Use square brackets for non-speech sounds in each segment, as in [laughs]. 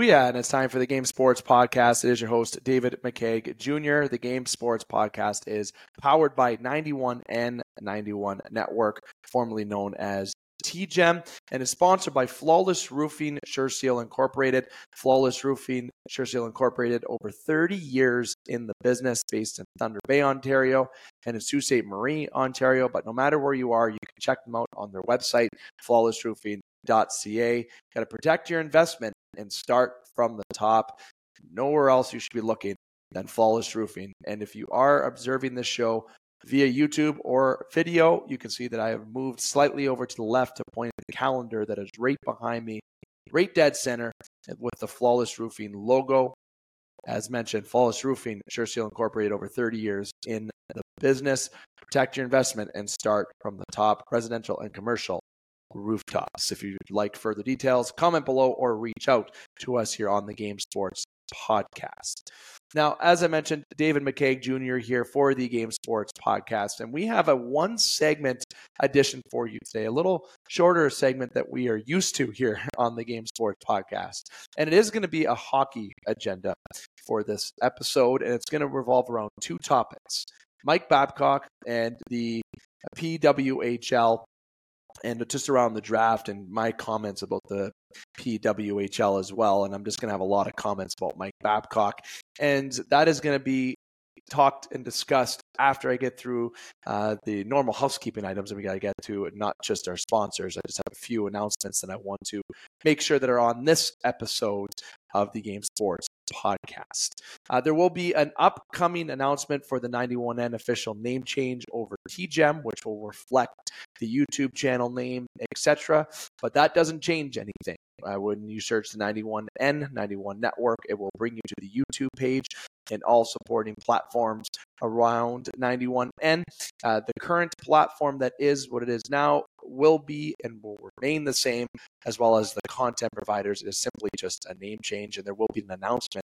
Booyah, and it's time for the Game Sports Podcast. It is your host, David McCaig Jr. The Game Sports Podcast is powered by 91N91 Network, formerly known as TGEM, and is sponsored by Flawless Roofing Sure Seal Incorporated. Flawless Roofing Sure Seal Incorporated, over 30 years in the business, based in Thunder Bay, Ontario, and in Sault Ste. Marie, Ontario. But no matter where you are, you can check them out on their website, flawlessroofing.ca. Got to protect your investment and start from the top. Nowhere else you should be looking than Flawless Roofing. And if you are observing this show via YouTube or video, you can see that I have moved slightly over to the left to point at the calendar that is right behind me, right dead center, with the Flawless Roofing logo. As mentioned, Flawless Roofing, Sure Seal Incorporated, over 30 years in the business. Protect your investment and start from the top, residential and commercial rooftops. If you'd like further details, comment below or reach out to us here on the Game Sports podcast. Now, as I mentioned, David McCaig Jr. here for the Game Sports podcast, and we have a one segment edition for you today, a little shorter segment that we are used to here [laughs] on the Game Sports podcast. And it is going to be a hockey agenda for this episode, and it's going to revolve around two topics Mike Babcock and the PWHL and just around the draft and my comments about the PWHL as well. And I'm just going to have a lot of comments about Mike Babcock. And that is going to be talked and discussed after I get through uh, the normal housekeeping items that we got to get to, not just our sponsors. I just have a few announcements that I want to make sure that are on this episode of the Game Sports podcast. Uh, there will be an upcoming announcement for the 91N official name change over TGEM, which will reflect the YouTube channel name, etc. But that doesn't change anything. Uh, when you search the 91N, 91 Network, it will bring you to the YouTube page and all supporting platforms around 91N. Uh, the current platform that is what it is now will be and will remain the same, as well as the content providers. It is simply just a name change, and there will be an announcement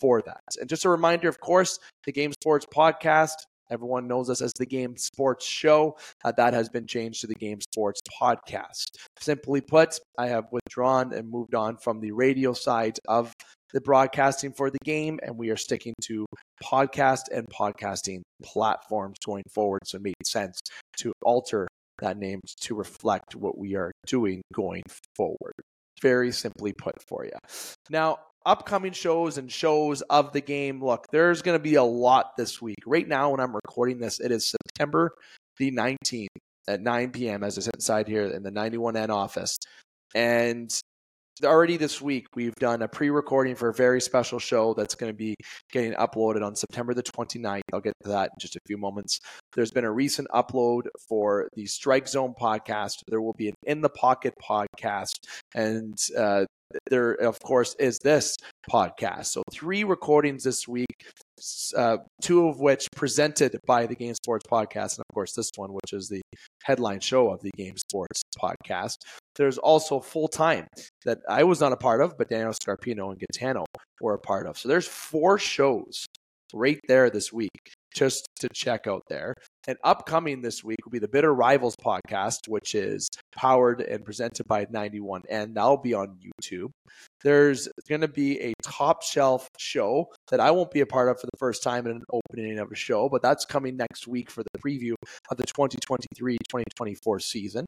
for that. And just a reminder, of course, the Game Sports Podcast Everyone knows us as the Game Sports Show. Uh, that has been changed to the Game Sports Podcast. Simply put, I have withdrawn and moved on from the radio side of the broadcasting for the game, and we are sticking to podcast and podcasting platforms going forward. So it made sense to alter that name to reflect what we are doing going forward. Very simply put for you. Now, upcoming shows and shows of the game. Look, there's going to be a lot this week. Right now, when I'm recording this, it is September the 19th at 9 p.m. as I sit inside here in the 91N office. And already this week, we've done a pre recording for a very special show that's going to be getting uploaded on September the 29th. I'll get to that in just a few moments. There's been a recent upload for the Strike Zone podcast. There will be an In the Pocket podcast. And uh, there, of course, is this podcast. So, three recordings this week, uh, two of which presented by the Game Sports Podcast, and of course, this one, which is the headline show of the Game Sports Podcast. There's also full time that I was not a part of, but Daniel Scarpino and Gaetano were a part of. So, there's four shows right there this week just to check out there. And upcoming this week will be the Bitter Rivals podcast, which is powered and presented by 91, and that'll be on YouTube. There's going to be a top shelf show that I won't be a part of for the first time in an opening of a show, but that's coming next week for the preview of the 2023 2024 season.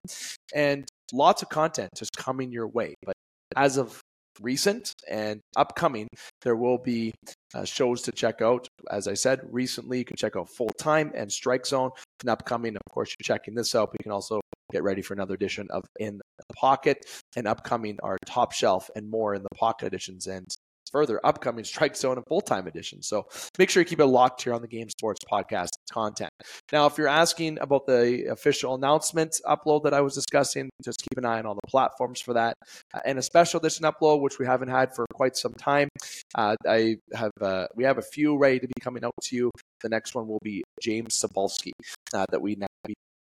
And lots of content just coming your way. But as of recent and upcoming, there will be uh, shows to check out. As I said, recently you can check out Full Time and Strike Zone. And upcoming, of course, you're checking this out. We can also get ready for another edition of In the Pocket. And upcoming are Top Shelf and more in the Pocket editions. And further upcoming [laughs] Strike Zone and full time edition. So make sure you keep it locked here on the Game Sports Podcast content. Now, if you're asking about the official announcement upload that I was discussing, just keep an eye on all the platforms for that. Uh, and a special edition upload, which we haven't had for quite some time. Uh, I have uh, we have a few ready to be coming out to you. The next one will be James Sabalski uh, that we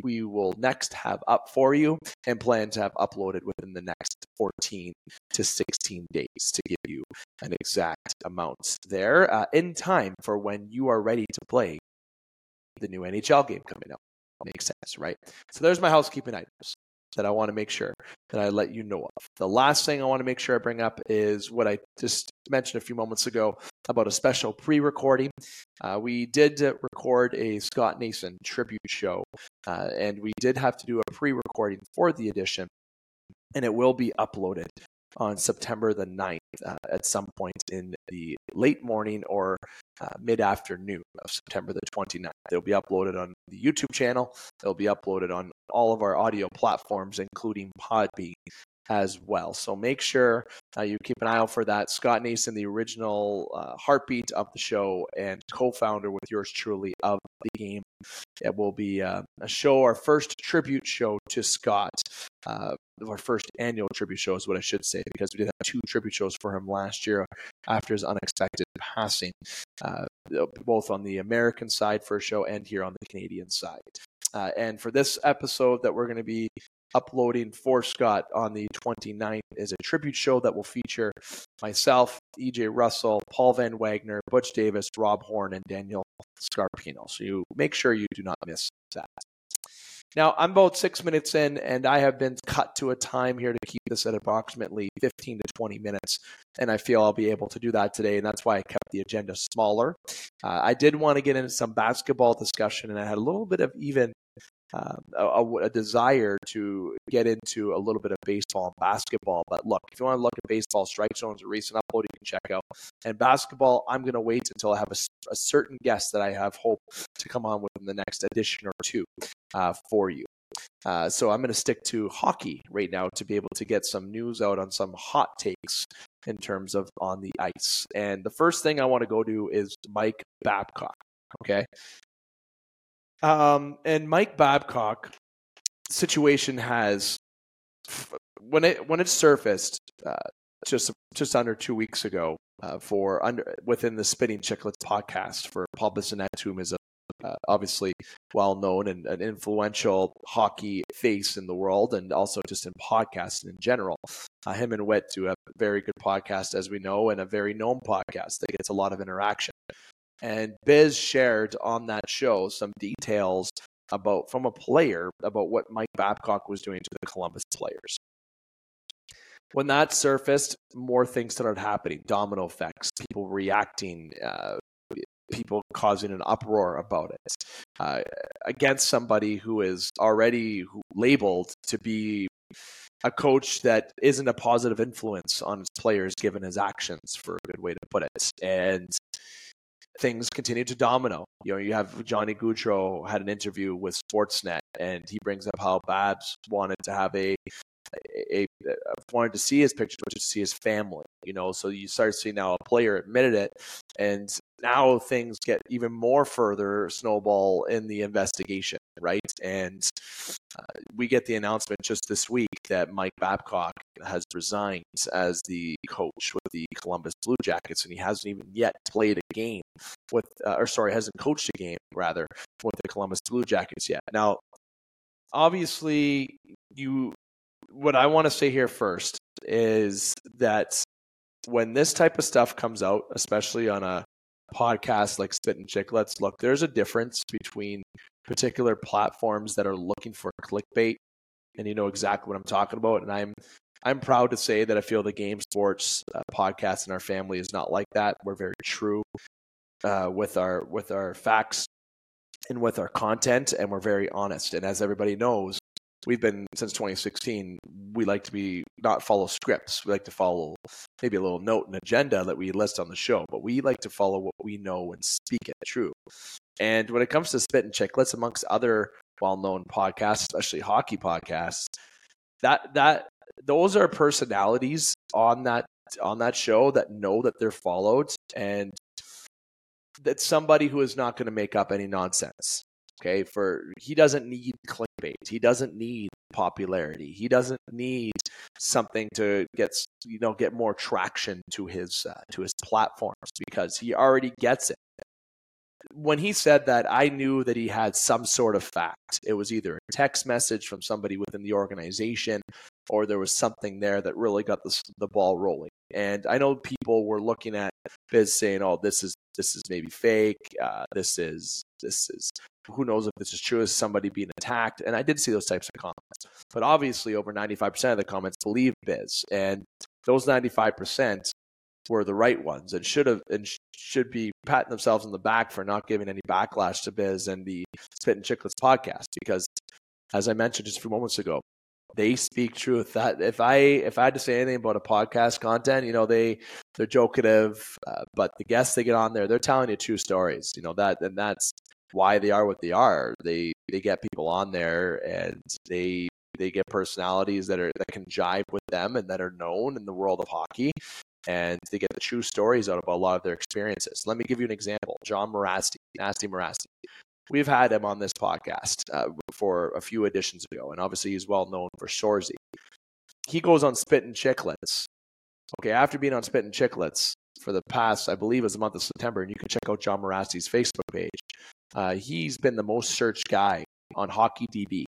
we will next have up for you and plan to have uploaded within the next 14 to 16 days to give you an exact amount there uh, in time for when you are ready to play the new NHL game coming up. Makes sense, right? So there's my housekeeping items. That I want to make sure that I let you know of. The last thing I want to make sure I bring up is what I just mentioned a few moments ago about a special pre recording. Uh, we did record a Scott Nason tribute show, uh, and we did have to do a pre recording for the edition, and it will be uploaded on September the 9th uh, at some point in the late morning or uh, mid afternoon of September the 29th. They'll be uploaded on the YouTube channel. They'll be uploaded on all of our audio platforms, including Podbean as well. So make sure uh, you keep an eye out for that. Scott Nason, the original uh, heartbeat of the show and co-founder with yours truly of the game. It will be uh, a show, our first tribute show to Scott. Uh, our first annual tribute show is what I should say, because we did have two tribute shows for him last year after his unexpected passing, uh, both on the American side for a show and here on the Canadian side. Uh, and for this episode that we're going to be uploading for Scott on the 29th is a tribute show that will feature myself, EJ Russell, Paul Van Wagner, Butch Davis, Rob Horn, and Daniel Scarpino. So you make sure you do not miss that. Now, I'm about six minutes in, and I have been cut to a time here to keep this at approximately 15 to 20 minutes. And I feel I'll be able to do that today, and that's why I kept the agenda smaller. Uh, I did want to get into some basketball discussion, and I had a little bit of even um, a, a, desire to get into a little bit of baseball and basketball. But look, if you want to look at baseball, Strike Zone's a recent upload you can check out. And basketball, I'm going to wait until I have a, a, certain guest that I have hope to come on within the next edition or two uh, for you. Uh, so I'm going to stick to hockey right now to be able to get some news out on some hot takes in terms of on the ice. And the first thing I want to go to is Mike Babcock. Okay, um, and Mike Babcock situation has when it when it surfaced uh, just just under two weeks ago uh, for under within the Spittin' Chiclets podcast for Paul Bissonnette, whom is a uh, obviously well known and an influential hockey face in the world, and also just in podcasting in general. Uh, him and Whit do a very good podcast, as we know, and a very known podcast that gets a lot of interaction. And Biz shared on that show some details about from a player about what Mike Babcock was doing to the Columbus players. When that surfaced, more things started happening domino effects, people reacting, uh, people causing an uproar about it uh, against somebody who is already labeled to be a coach that isn't a positive influence on his players given his actions, for a good way to put it. And things continue to domino. You know, you have Johnny Gaudreau had an interview with Sportsnet, and he brings up how Babs wanted to have a, a, a uh, wanted to see his pictures, is to see his family. You know, so you start seeing now a player admitted it, and now things get even more further snowball in the investigation, right? And uh, we get the announcement just this week that Mike Babcock has resigned as the coach with the Columbus Blue Jackets, and he hasn't even yet played a game with, uh, or sorry, hasn't coached a game rather with the Columbus Blue Jackets yet. Now, obviously, you. What I want to say here first is that when this type of stuff comes out, especially on a podcast like Spit and Chicklets, look, there's a difference between particular platforms that are looking for clickbait, and you know exactly what I'm talking about. And I'm I'm proud to say that I feel the Game Sports uh, podcast in our family is not like that. We're very true uh, with our with our facts and with our content, and we're very honest. And as everybody knows, we've been since 2016 we like to be not follow scripts we like to follow maybe a little note and agenda that we list on the show but we like to follow what we know and speak it true and when it comes to spit and chicklets amongst other well-known podcasts especially hockey podcasts that that those are personalities on that on that show that know that they're followed and that's somebody who is not going to make up any nonsense Okay, for he doesn't need clickbait. He doesn't need popularity. He doesn't need something to get you know get more traction to his uh, to his platforms because he already gets it. When he said that, I knew that he had some sort of fact. It was either a text message from somebody within the organization, or there was something there that really got the the ball rolling. And I know people were looking at Biz saying, "Oh, this is this is maybe fake. Uh, this is this is who knows if this is true Is somebody being attacked. And I did see those types of comments. But obviously, over 95% of the comments believe Biz. And those 95% were the right ones and should have and should be patting themselves on the back for not giving any backlash to Biz and the Spit and Chicklets podcast because as I mentioned just a few moments ago, they speak truth. That if I if I had to say anything about a podcast content, you know they they're jokative, uh, but the guests they get on there, they're telling you true stories. You know that and that's why they are what they are. They they get people on there and they they get personalities that are that can jive with them and that are known in the world of hockey and they get the true stories out of a lot of their experiences. Let me give you an example. Jon Mirasty, Nasty Mirasty. We've had him on this podcast uh, for a few editions ago, and obviously he's well known for Shoresy. He goes on Spit and Chicklets. Okay, after being on Spit and Chicklets for the past, I believe, it was the month of September, and you can check out Jon Mirasty's Facebook page. Uh, he's been the most searched guy on Hockey DB.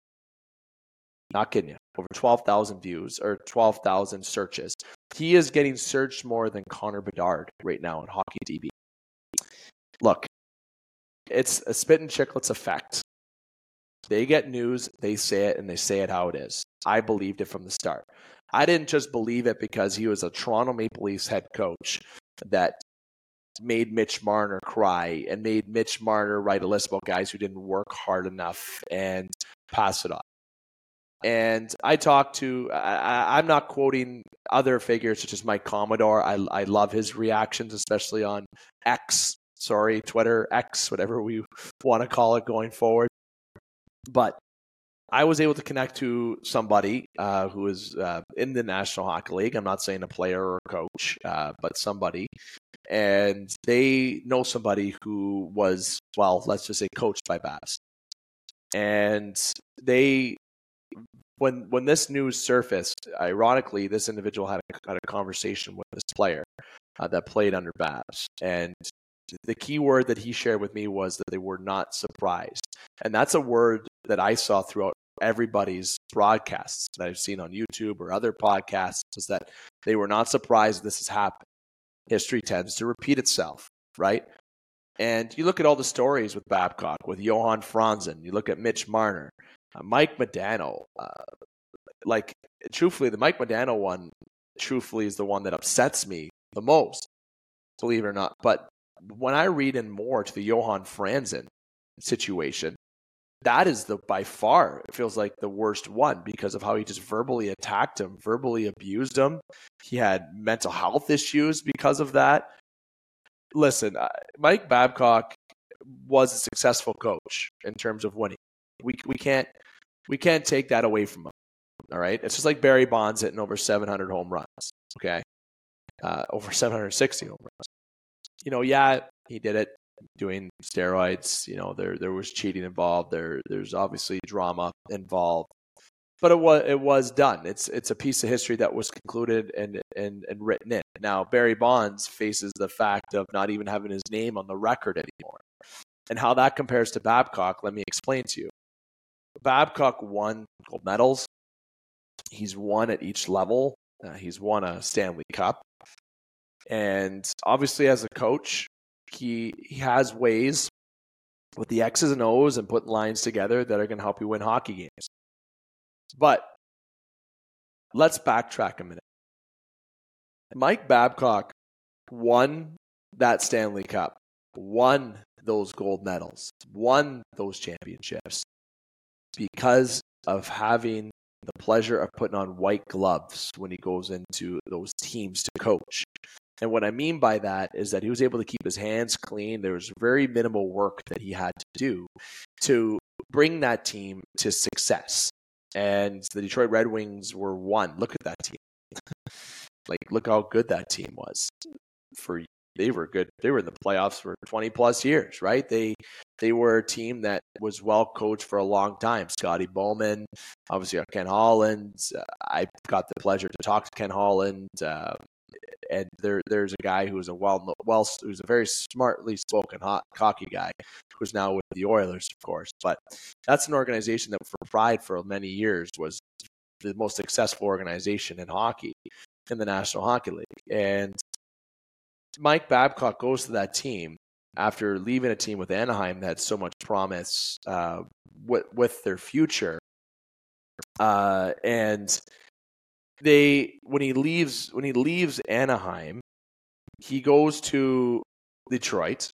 Not kidding you. Over 12,000 views or 12,000 searches. He is getting searched more than Connor Bedard right now in Hockey DB. Look, it's a spit and chicklets effect. They get news, they say it, and they say it how it is. I believed it from the start. I didn't just believe it because he was a Toronto Maple Leafs head coach that made Mitch Marner cry and made Mitch Marner write a list about guys who didn't work hard enough and pass it off. And I talked to, I, am not quoting other figures such as Mike Commodore. I, I love his reactions, especially on X, sorry, Twitter, X, whatever we want to call it going forward. But I was able to connect to somebody uh, who is uh, in the National Hockey League. I'm not saying a player or a coach, uh, but somebody. And they know somebody who was, well, let's just say coached by Babs. And they when when this news surfaced, ironically, this individual had a, had a conversation with this player uh, that played under Babs, and the key word that he shared with me was that they were not surprised, and that's a word that I saw throughout everybody's broadcasts that I've seen on YouTube or other podcasts is that they were not surprised this has happened. History tends to repeat itself, right? And you look at all the stories with Babcock, with Johan Franzen, you look at Mitch Marner, uh, Mike Modano, uh, like truthfully, the Mike Modano one, truthfully, is the one that upsets me the most, believe it or not. But when I read in more to the Johan Franzen situation, that is the by far it feels like the worst one because of how he just verbally attacked him, verbally abused him. He had mental health issues because of that. Listen, uh, Mike Babcock was a successful coach in terms of winning. We we can't we can't take that away from him. All right, it's just like Barry Bonds hitting over 700 home runs. Okay, uh, over 760 home runs. You know, yeah, he did it doing steroids. You know, there there was cheating involved. There there's obviously drama involved, but it was it was done. It's it's a piece of history that was concluded and and and written in. Now Barry Bonds faces the fact of not even having his name on the record anymore, and how that compares to Babcock. Let me explain to you. Babcock won gold medals. He's won at each level. Uh, he's won a Stanley Cup. And obviously, as a coach, he, he has ways with the X's and O's and putting lines together that are going to help you win hockey games. But let's backtrack a minute. Mike Babcock won that Stanley Cup, won those gold medals, won those championships because of having the pleasure of putting on white gloves when he goes into those teams to coach. And what I mean by that is that he was able to keep his hands clean. There was very minimal work that he had to do to bring that team to success. And the Detroit Red Wings were one. Look at that team. [laughs] like, look how good that team was for they were good. They were in the playoffs for 20 plus years, right? They they were a team that was well coached for a long time. Scotty Bowman, obviously Ken Holland. Uh, I got the pleasure to talk to Ken Holland, uh, and there there's a guy who's a well well who's a very smartly spoken hot, cocky guy who's now with the Oilers, of course. But that's an organization that, for pride, for many years was the most successful organization in hockey in the National Hockey League, and Mike Babcock goes to that team after leaving a team with Anaheim that had so much promise uh, with with their future, uh, and they when he leaves when he leaves Anaheim, he goes to Detroit,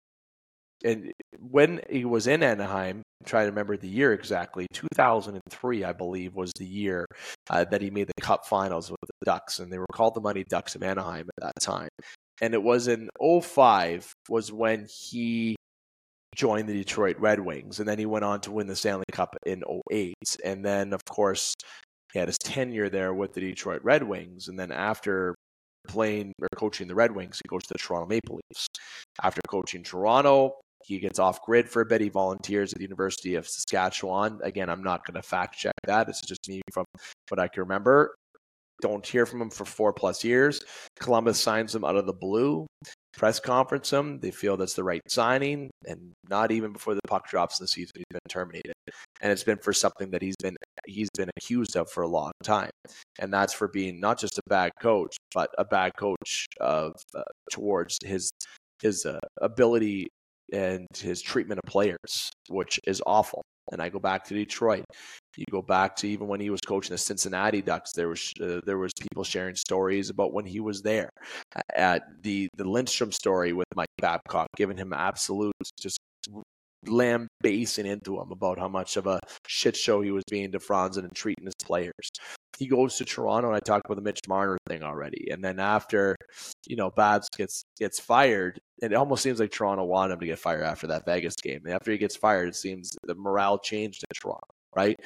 and when he was in Anaheim, I'm trying to remember the year exactly, 2003, I believe, was the year uh, that he made the Cup Finals with the Ducks, and they were called the Money Ducks of Anaheim at that time. And it was in 05 was when he joined the Detroit Red Wings, and then he went on to win the Stanley Cup in 08. And then, of course, he had his tenure there with the Detroit Red Wings, and then after playing or coaching the Red Wings, he goes to the Toronto Maple Leafs. After coaching Toronto, he gets off grid for a bit. He volunteers at the University of Saskatchewan. Again, I'm not going to fact check that. This is just me from what I can remember. Don't hear from him for four plus years. Columbus signs him out of the blue. Press conference him. They feel that's the right signing, and not even before the puck drops in the season, he's been terminated. And it's been for something that he's been he's been accused of for a long time, and that's for being not just a bad coach, but a bad coach of uh, towards his his uh, ability and his treatment of players, which is awful. And I go back to Detroit. You go back to even when he was coaching the Cincinnati Ducks. There was uh, there was people sharing stories about when he was there. At the the Lindstrom story with Mike Babcock, giving him absolute just lambasting into him about how much of a shit show he was being to Franzen and treating his players. He goes to Toronto, and I talked about the Mitch Marner thing already. And then after, you know, Babs gets gets fired, and it almost seems like Toronto wanted him to get fired after that Vegas game. And after he gets fired, it seems the morale changed in Toronto, right?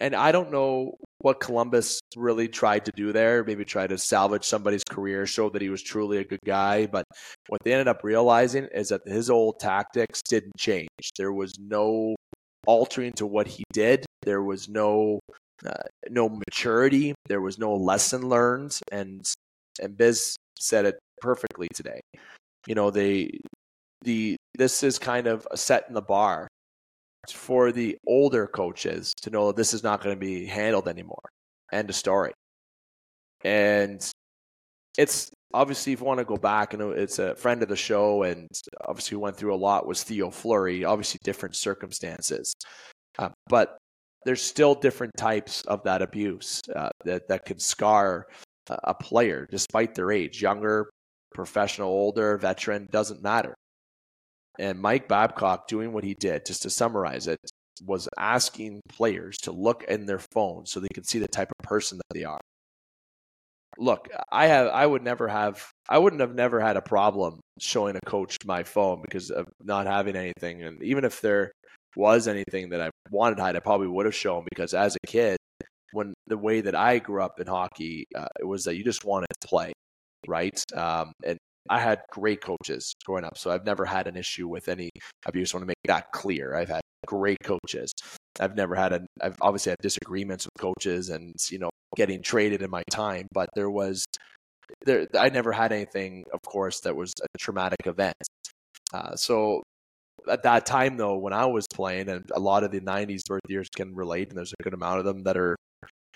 And I don't know what Columbus really tried to do there. Maybe try to salvage somebody's career, show that he was truly a good guy. But what they ended up realizing is that his old tactics didn't change. There was no altering to what he did. There was no uh, no maturity. There was no lesson learned. And and Biz said it perfectly today. You know, they the this is kind of a set in the bar for the older coaches to know that this is not going to be handled anymore. End of story. And it's obviously if you want to go back and it's a friend of the show and obviously went through a lot was Theo Fleury, obviously different circumstances. Uh, but there's still different types of that abuse uh, that that could scar a player despite their age, younger, professional, older, veteran, doesn't matter. And Mike Babcock doing what he did, just to summarize it, was asking players to look in their phone so they could see the type of person that they are. Look, I have I would never have I wouldn't have never had a problem showing a coach my phone because of not having anything. And even if there was anything that I wanted to hide, I probably would have shown because as a kid, when the way that I grew up in hockey, uh, it was that you just wanted to play, right? Um, and I had great coaches growing up, so I've never had an issue with any abuse. I want to make that clear. I've had great coaches. I've never had a. I've obviously had disagreements with coaches, and you know, getting traded in my time. But there was, there. I never had anything, of course, that was a traumatic event. Uh, so at that time, though, when I was playing, and a lot of the '90s birth years can relate, and there's a good amount of them that are,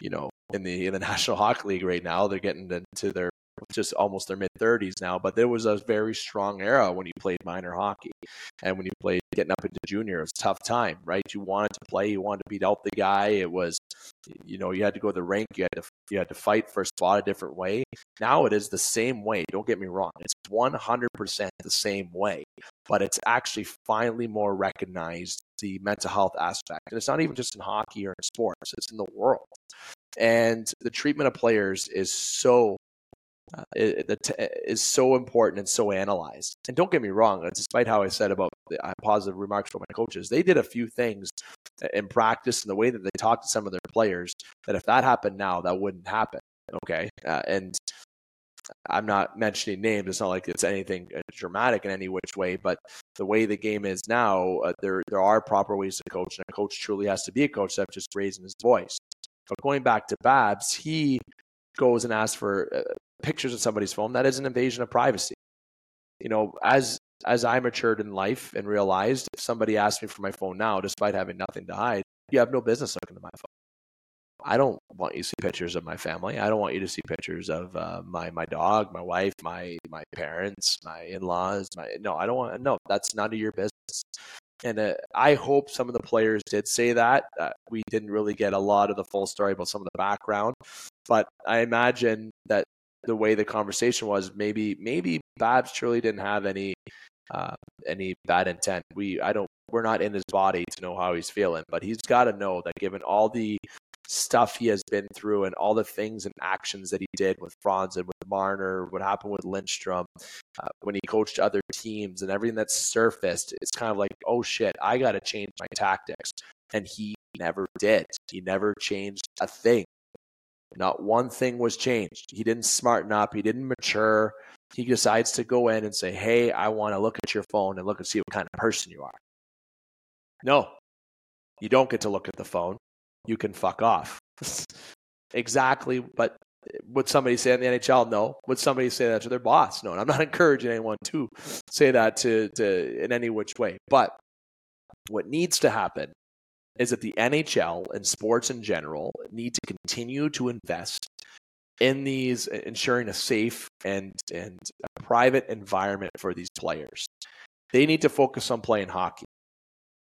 you know, in the in the [laughs] National Hockey League right now. They're getting into their just almost their mid 30s now, but there was a very strong era when you played minor hockey. And when you played getting up into junior, it was tough time, right? You wanted to play, you wanted to beat out the guy. It was, you know, you had to go to the rank, you had to, you had to fight for a spot a different way. Now it is the same way. Don't get me wrong. It's 100% the same way, but it's actually finally more recognized the mental health aspect. And it's not even just in hockey or in sports, it's in the world. And the treatment of players is so uh, it, is so important and so analyzed. And don't get me wrong, despite how I said about the uh, positive remarks from my coaches, they did a few things in practice and the way that they talked to some of their players that if that happened now, that wouldn't happen. Okay. Uh, and I'm not mentioning names. It's not like it's anything uh, dramatic in any which way, but the way the game is now, uh, there there are proper ways to coach, and a coach truly has to be a coach that's just raising his voice. But going back to Babs, he goes and asks for uh, pictures of somebody's phone, that is an invasion of privacy. You know, as as I matured in life and realized if somebody asked me for my phone now, despite having nothing to hide, you have no business looking at my phone. I don't want you to see pictures of my family. I don't want you to see pictures of uh, my my dog, my wife, my my parents, my in laws. My no, I don't want. No, that's none of your business. And uh, I hope some of the players did say that. Uh, we didn't really get a lot of the full story about some of the background, but I imagine that the way the conversation was, maybe maybe Babs truly didn't have any uh, any bad intent. We I don't we're not in his body to know how he's feeling, but he's got to know that given all the stuff he has been through and all the things and actions that he did with Franzen with Marner, what happened with Lindstrom, uh, when he coached other teams and everything that's surfaced, it's kind of like, oh shit, I got to change my tactics. And he never did. He never changed a thing. Not one thing was changed. He didn't smarten up. He didn't mature. He decides to go in and say, hey, I want to look at your phone and look and see what kind of person you are. No, you don't get to look at the phone. You can fuck off. [laughs] exactly. But eh, would somebody say in the NHL? No. Would somebody say that to their boss? No. And I'm not [laughs] encouraging anyone to say that to, to in any which way. But what needs to happen is that the NHL and sports in general need to continue to invest in these uh, ensuring a safe and and private environment for these players. They need to focus on playing hockey.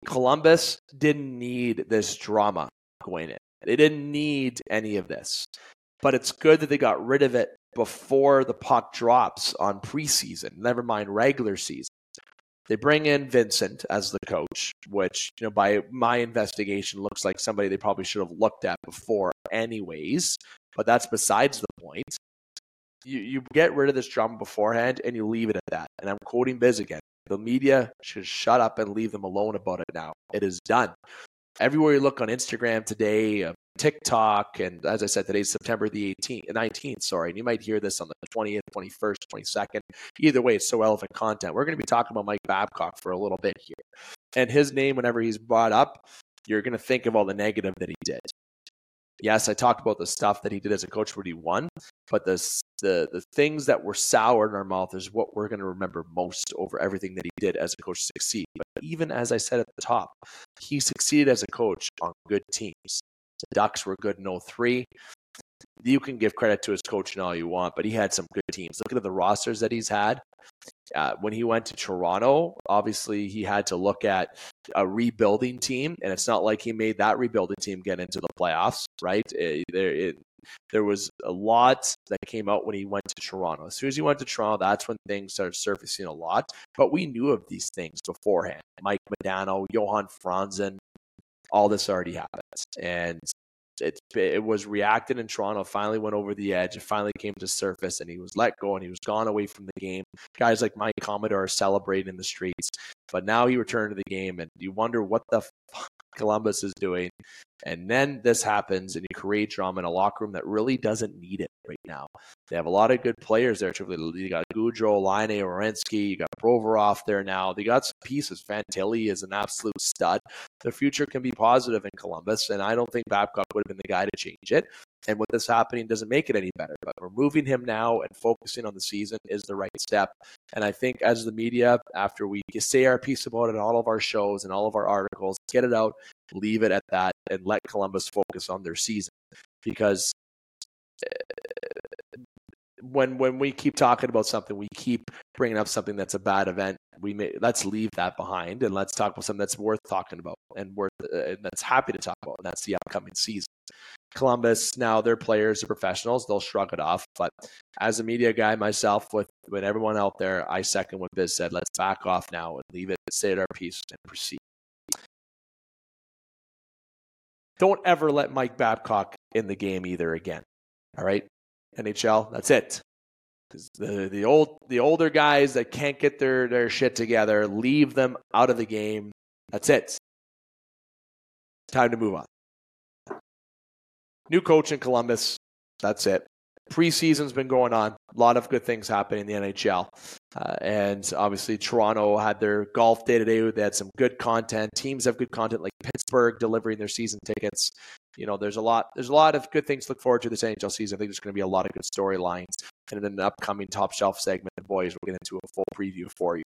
Columbus didn't need this drama going in. They didn't need any of this. But it's good that they got rid of it before the puck drops on preseason, never mind regular season. They bring in Vincent as the coach, which, you know, by my investigation looks like somebody they probably should have looked at before anyways, but that's besides the point. You you get rid of this drama beforehand and you leave it at that. And I'm quoting Biz again. The media should shut up and leave them alone about it now. It is done. Everywhere you look on Instagram today, uh, TikTok, and as I said, today's September the 18th, 19th, sorry, and you might hear this on the 20th, 21st, 22nd. Either way, it's so relevant content. We're going to be talking about Mike Babcock for a little bit here. And his name, whenever he's brought up, you're going to think of all the negative that he did. Yes, I talked about the stuff that he did as a coach where he won, but the, the, the things that were sour in our mouth is what we're going to remember most over everything that he did as a coach succeed. But even as I said at the top, he succeeded as a coach on good teams. The Ducks were good in 03. You can give credit to his coaching all you want, but he had some good teams. Look at the rosters that he's had. Uh, when he went to Toronto, obviously he had to look at a rebuilding team, and it's not like he made that rebuilding team get into the playoffs, right? It, there, it, there was a lot that came out when he went to Toronto. As soon as he went to Toronto, that's when things started surfacing a lot. But we knew of these things beforehand. Mike Modano, Johan Franzen, all this already happened. And it, it was reacted in Toronto, finally went over the edge. It finally came to surface and he was let go and he was gone away from the game. Guys like Mike Commodore are celebrating in the streets. But now he returned to the game and you wonder what the Columbus is doing. And then this happens and you create drama in a locker room that really doesn't need it right now. They have a lot of good players there. You got Gaudreau, Laine, Werenski, you got Provorov there now. They got some pieces. Fantilli is an absolute stud. The future can be positive in Columbus, and I don't think Babcock would have been the guy to change it. And with this happening doesn't make it any better. But removing him now and focusing on the season is the right step. And I think as the media, after we say our piece about it in all of our shows and all of our articles, get it out, leave it at that, and let Columbus focus on their season. Because eh, when when we keep talking about something, we keep bringing up something that's a bad event. We may let's leave that behind and let's talk about something that's worth talking about and worth uh, and that's happy to talk about, and that's the upcoming season. Columbus now their players are professionals; they'll shrug it off. But as a media guy myself, with with everyone out there, I second what Biz said. Let's back off now and leave it, say our piece, and proceed. Don't ever let Mike Babcock in the game either again. All right, NHL. That's it. Because the the old the older guys that can't get their their shit together, leave them out of the game. That's it. Time to move on. New coach in Columbus. That's it. Preseason's been going on. A lot of good things happening in the NHL. Uh, and obviously, Toronto had their golf day today. They had some good content. Teams have good content, like Pittsburgh delivering their season tickets. You know, there's a lot. There's a lot of good things to look forward to this NHL season. I think there's going to be a lot of good storylines. And in an upcoming top shelf segment, boys, we'll get into a full preview for you.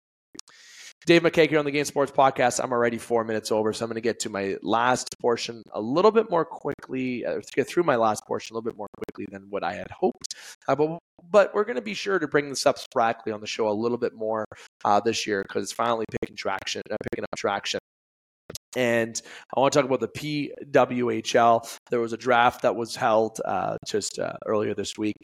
Dave McCaig here on the Game Sports Podcast. I'm already four minutes over, so I'm going to get to my last portion a little bit more quickly, uh, get through my last portion a little bit more quickly than what I had hoped. Uh, but, but we're going to be sure to bring this up sporadically on the show a little bit more uh, this year because it's finally picking traction, uh, picking up traction. And I want to talk about the PWHL. There was a draft that was held uh, just uh, earlier this week,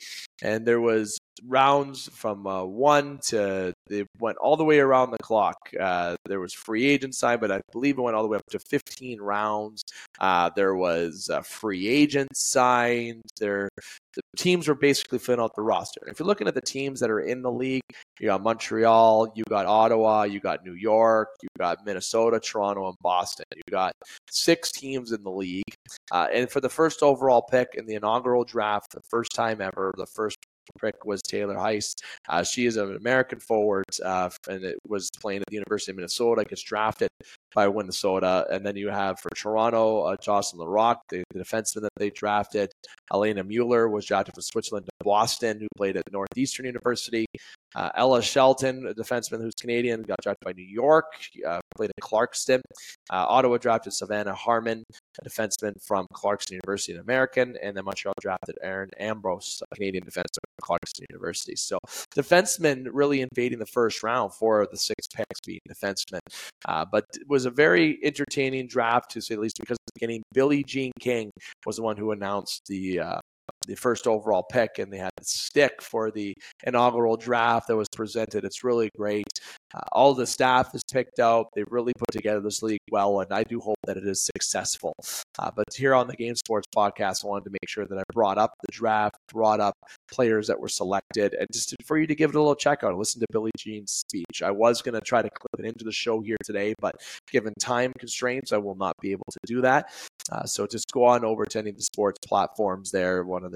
and there was rounds from uh, one to they went all the way around the clock. Uh, there was free agent signed, but I believe it went all the way up to 15 rounds. Uh, there was free agent signed. There, the teams were basically filling out the roster. If you're looking at the teams that are in the league, you got Montreal, you got Ottawa, you got New York, you got Minnesota, Toronto, and Boston. You got six teams in the league. Uh, and for the first overall pick in the inaugural draft, the first time ever, the first pick was Taylor Heise. Uh, she is an American forward uh, and it was playing at the University of Minnesota. Gets drafted by Minnesota, and then you have for Toronto, uh, Jocelyn Larocque, the, the defenseman that they drafted. Alina Müller was drafted from Switzerland to Boston, who played at Northeastern University. Uh, Ella Shelton, a defenseman who's Canadian, got drafted by New York, uh, played at Clarkson. Uh, Ottawa drafted Savannah Harmon, a defenseman from Clarkson University, an American, and then Montreal drafted Erin Ambrose, a Canadian defenseman from Clarkson University. So defensemen really invading the first round, four of the six picks being defensemen. Uh, but it was a very entertaining draft, to say the least, because at the beginning, Billie Jean King was the one who announced the uh, the first overall pick, and they had the stick for the inaugural draft that was presented. It's really great. Uh, all the staff is picked out. They really put together this league well, and I do hope that it is successful. Uh, but here on the Game Sports podcast, I wanted to make sure that I brought up the draft, brought up players that were selected, and just for you to give it a little check out, listen to Billie Jean's speech. I was going to try to clip it into the show here today, but given time constraints, I will not be able to do that. Uh, so just go on over to any of the sports platforms there, one of the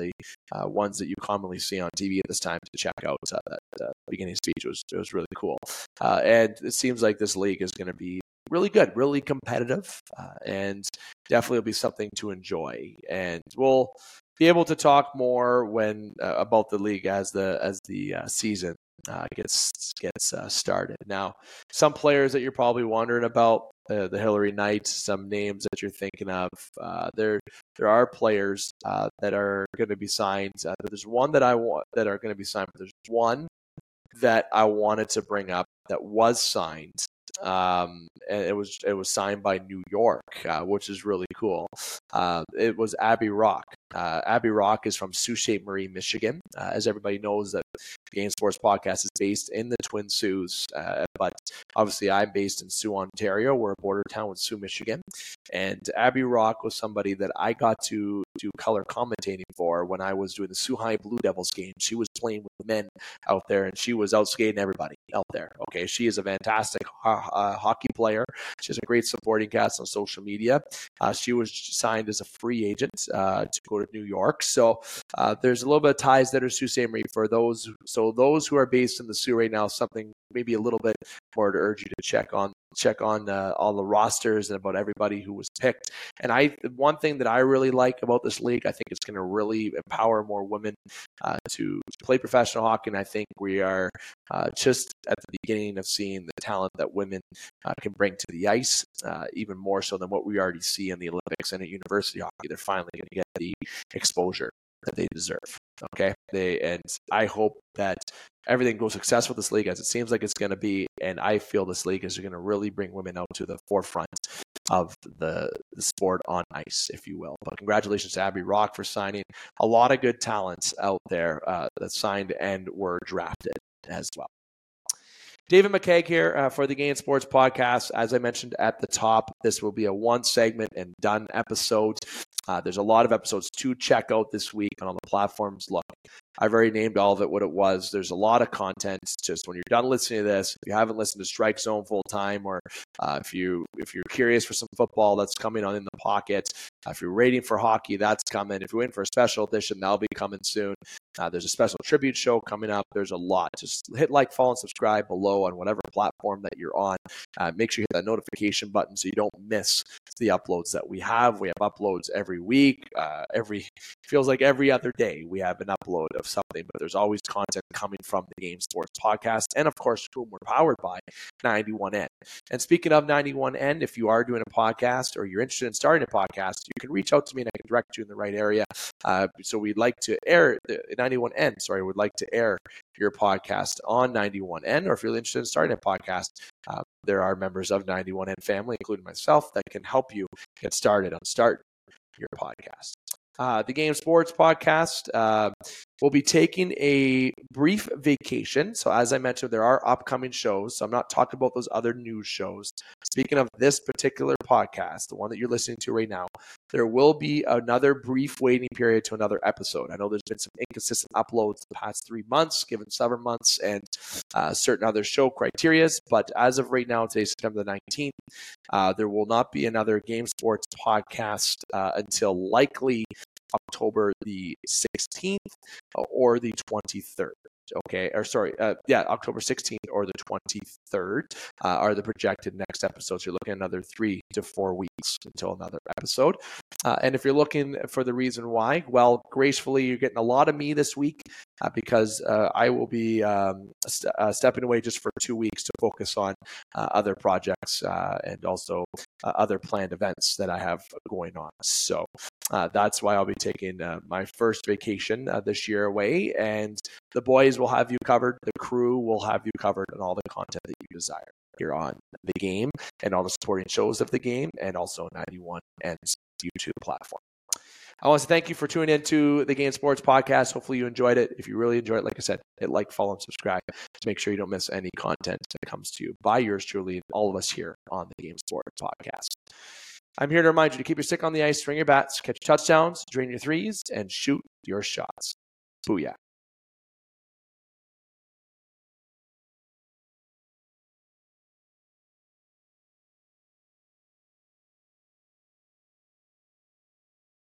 uh, ones that you commonly see on TV at this time to check out uh, that uh, beginning speech. Was, it was really cool. Uh, and it seems like this league is going to be really good, really competitive, uh, and definitely will be something to enjoy. And we'll be able to talk more when about the league as the as the season uh, gets gets uh, started. Now, some players that you're probably wondering about uh, the Hilary Knight, some names that you're thinking of. Uh, there there are players uh, that are going to be signed. Uh, there's one that I want that are going to be signed. But there's one that I wanted to bring up that was signed. Um, and it was it was signed by New York, which is really cool. it was Abby Roque. Abby Roque is from Sault Ste. Marie, Michigan. as everybody knows, that the Game Sports Podcast is based in the Twin Saults, uh, but obviously I'm based in Soo, Ontario. We're a border town with Soo, Michigan. And Abby Roque was somebody that I got to do color commentating for when I was doing the Sault High Blue Devils game. She was playing with men out there, and she was out skating everybody out there. Okay, she is a fantastic ho- uh, hockey player. She has a great supporting cast on social media. Uh, she was signed as a free agent uh, to go to New York. So uh, there's a little bit of ties that are Sault Ste. Marie for those so those who are based in the Soo right now, something maybe a little bit more to urge you to check on check on uh, all the rosters and about everybody who was picked. And I one thing that I really like about this league, I think it's going to really empower more women uh, to, to, play professional hockey. And I think we are uh, just at the beginning of seeing the talent that women uh, can bring to the ice, uh, even more so than what we already see in the Olympics and at university hockey. They're finally going to get the exposure that they deserve. Okay, they and I hope that everything goes successful this league as it seems like it's going to be, and I feel this league is going to really bring women out to the forefront of the, sport on ice, if you will. But congratulations to Abby Roque for signing a lot of good talents out there uh, that signed and were drafted as well. David McCaig here uh, for the Game Sports Podcast. As I mentioned at the top, this will be a one segment and done episode. Uh, there's a lot of episodes to check out this week on all the platforms. Look, I've already named all of it what it was. There's a lot of content. Just when you're done listening to this, if you haven't listened to Strike Zone full time, or uh, if you if you're curious for some football that's coming on in the pocket, uh, if you're waiting for hockey, that's coming. If you're waiting for a special edition, that'll be coming soon. Uh, there's a special tribute show coming up. There's a lot. Just hit like, follow, and subscribe below on whatever platform that you're on. Uh, make sure you hit that notification button so you don't miss the uploads that we have. We have uploads every week. Uh, every feels like every other day we have an upload of something, but there's always content coming from the Game Sports Podcast. And of course, whom we're powered by 91N. And speaking of 91N, if you are doing a podcast or you're interested in starting a podcast, you can reach out to me and I can direct you in the right area. Uh, so we'd like to air the 91N, sorry, would like to air your podcast on 91N, or if you're interested in starting a podcast, uh, there are members of 91N family, including myself, that can help you get started on start your podcast. Uh, the Game Sports Podcast uh, will be taking a brief vacation. So, as I mentioned, there are upcoming shows. So, I'm not talking about those other news shows. Speaking of this particular podcast, the one that you're listening to right now, there will be another brief waiting period to another episode. I know there's been some inconsistent uploads the past three months, given summer months and uh, certain other show criterias. But as of right now, today, September the 19th, uh, there will not be another Game Sports podcast uh, until likely October the 16th or the 23rd. Okay, or sorry, uh, yeah, October 16th or the 23rd uh, are the projected next episodes. You're looking another three to four weeks until another episode. Uh, and if you're looking for the reason why, well, gracefully, you're getting a lot of me this week uh, because uh, I will be um, st- uh, stepping away just for two weeks to focus on other projects and also other planned events that I have going on. So uh, that's why I'll be taking uh, my first vacation uh, this year away, and the boys will have you covered. The crew will have you covered, and all the content that you desire here on the game and all the supporting shows of the game, and also 91 and YouTube platform. I want to thank you for tuning in to the Game Sports Podcast. Hopefully, you enjoyed it. If you really enjoyed it, like I said, hit like, follow, and subscribe to make sure you don't miss any content that comes to you by yours truly all of us here on the Game Sports Podcast. I'm here to remind you to keep your stick on the ice, string your bats, catch touchdowns, drain your threes, and shoot your shots. Booyah.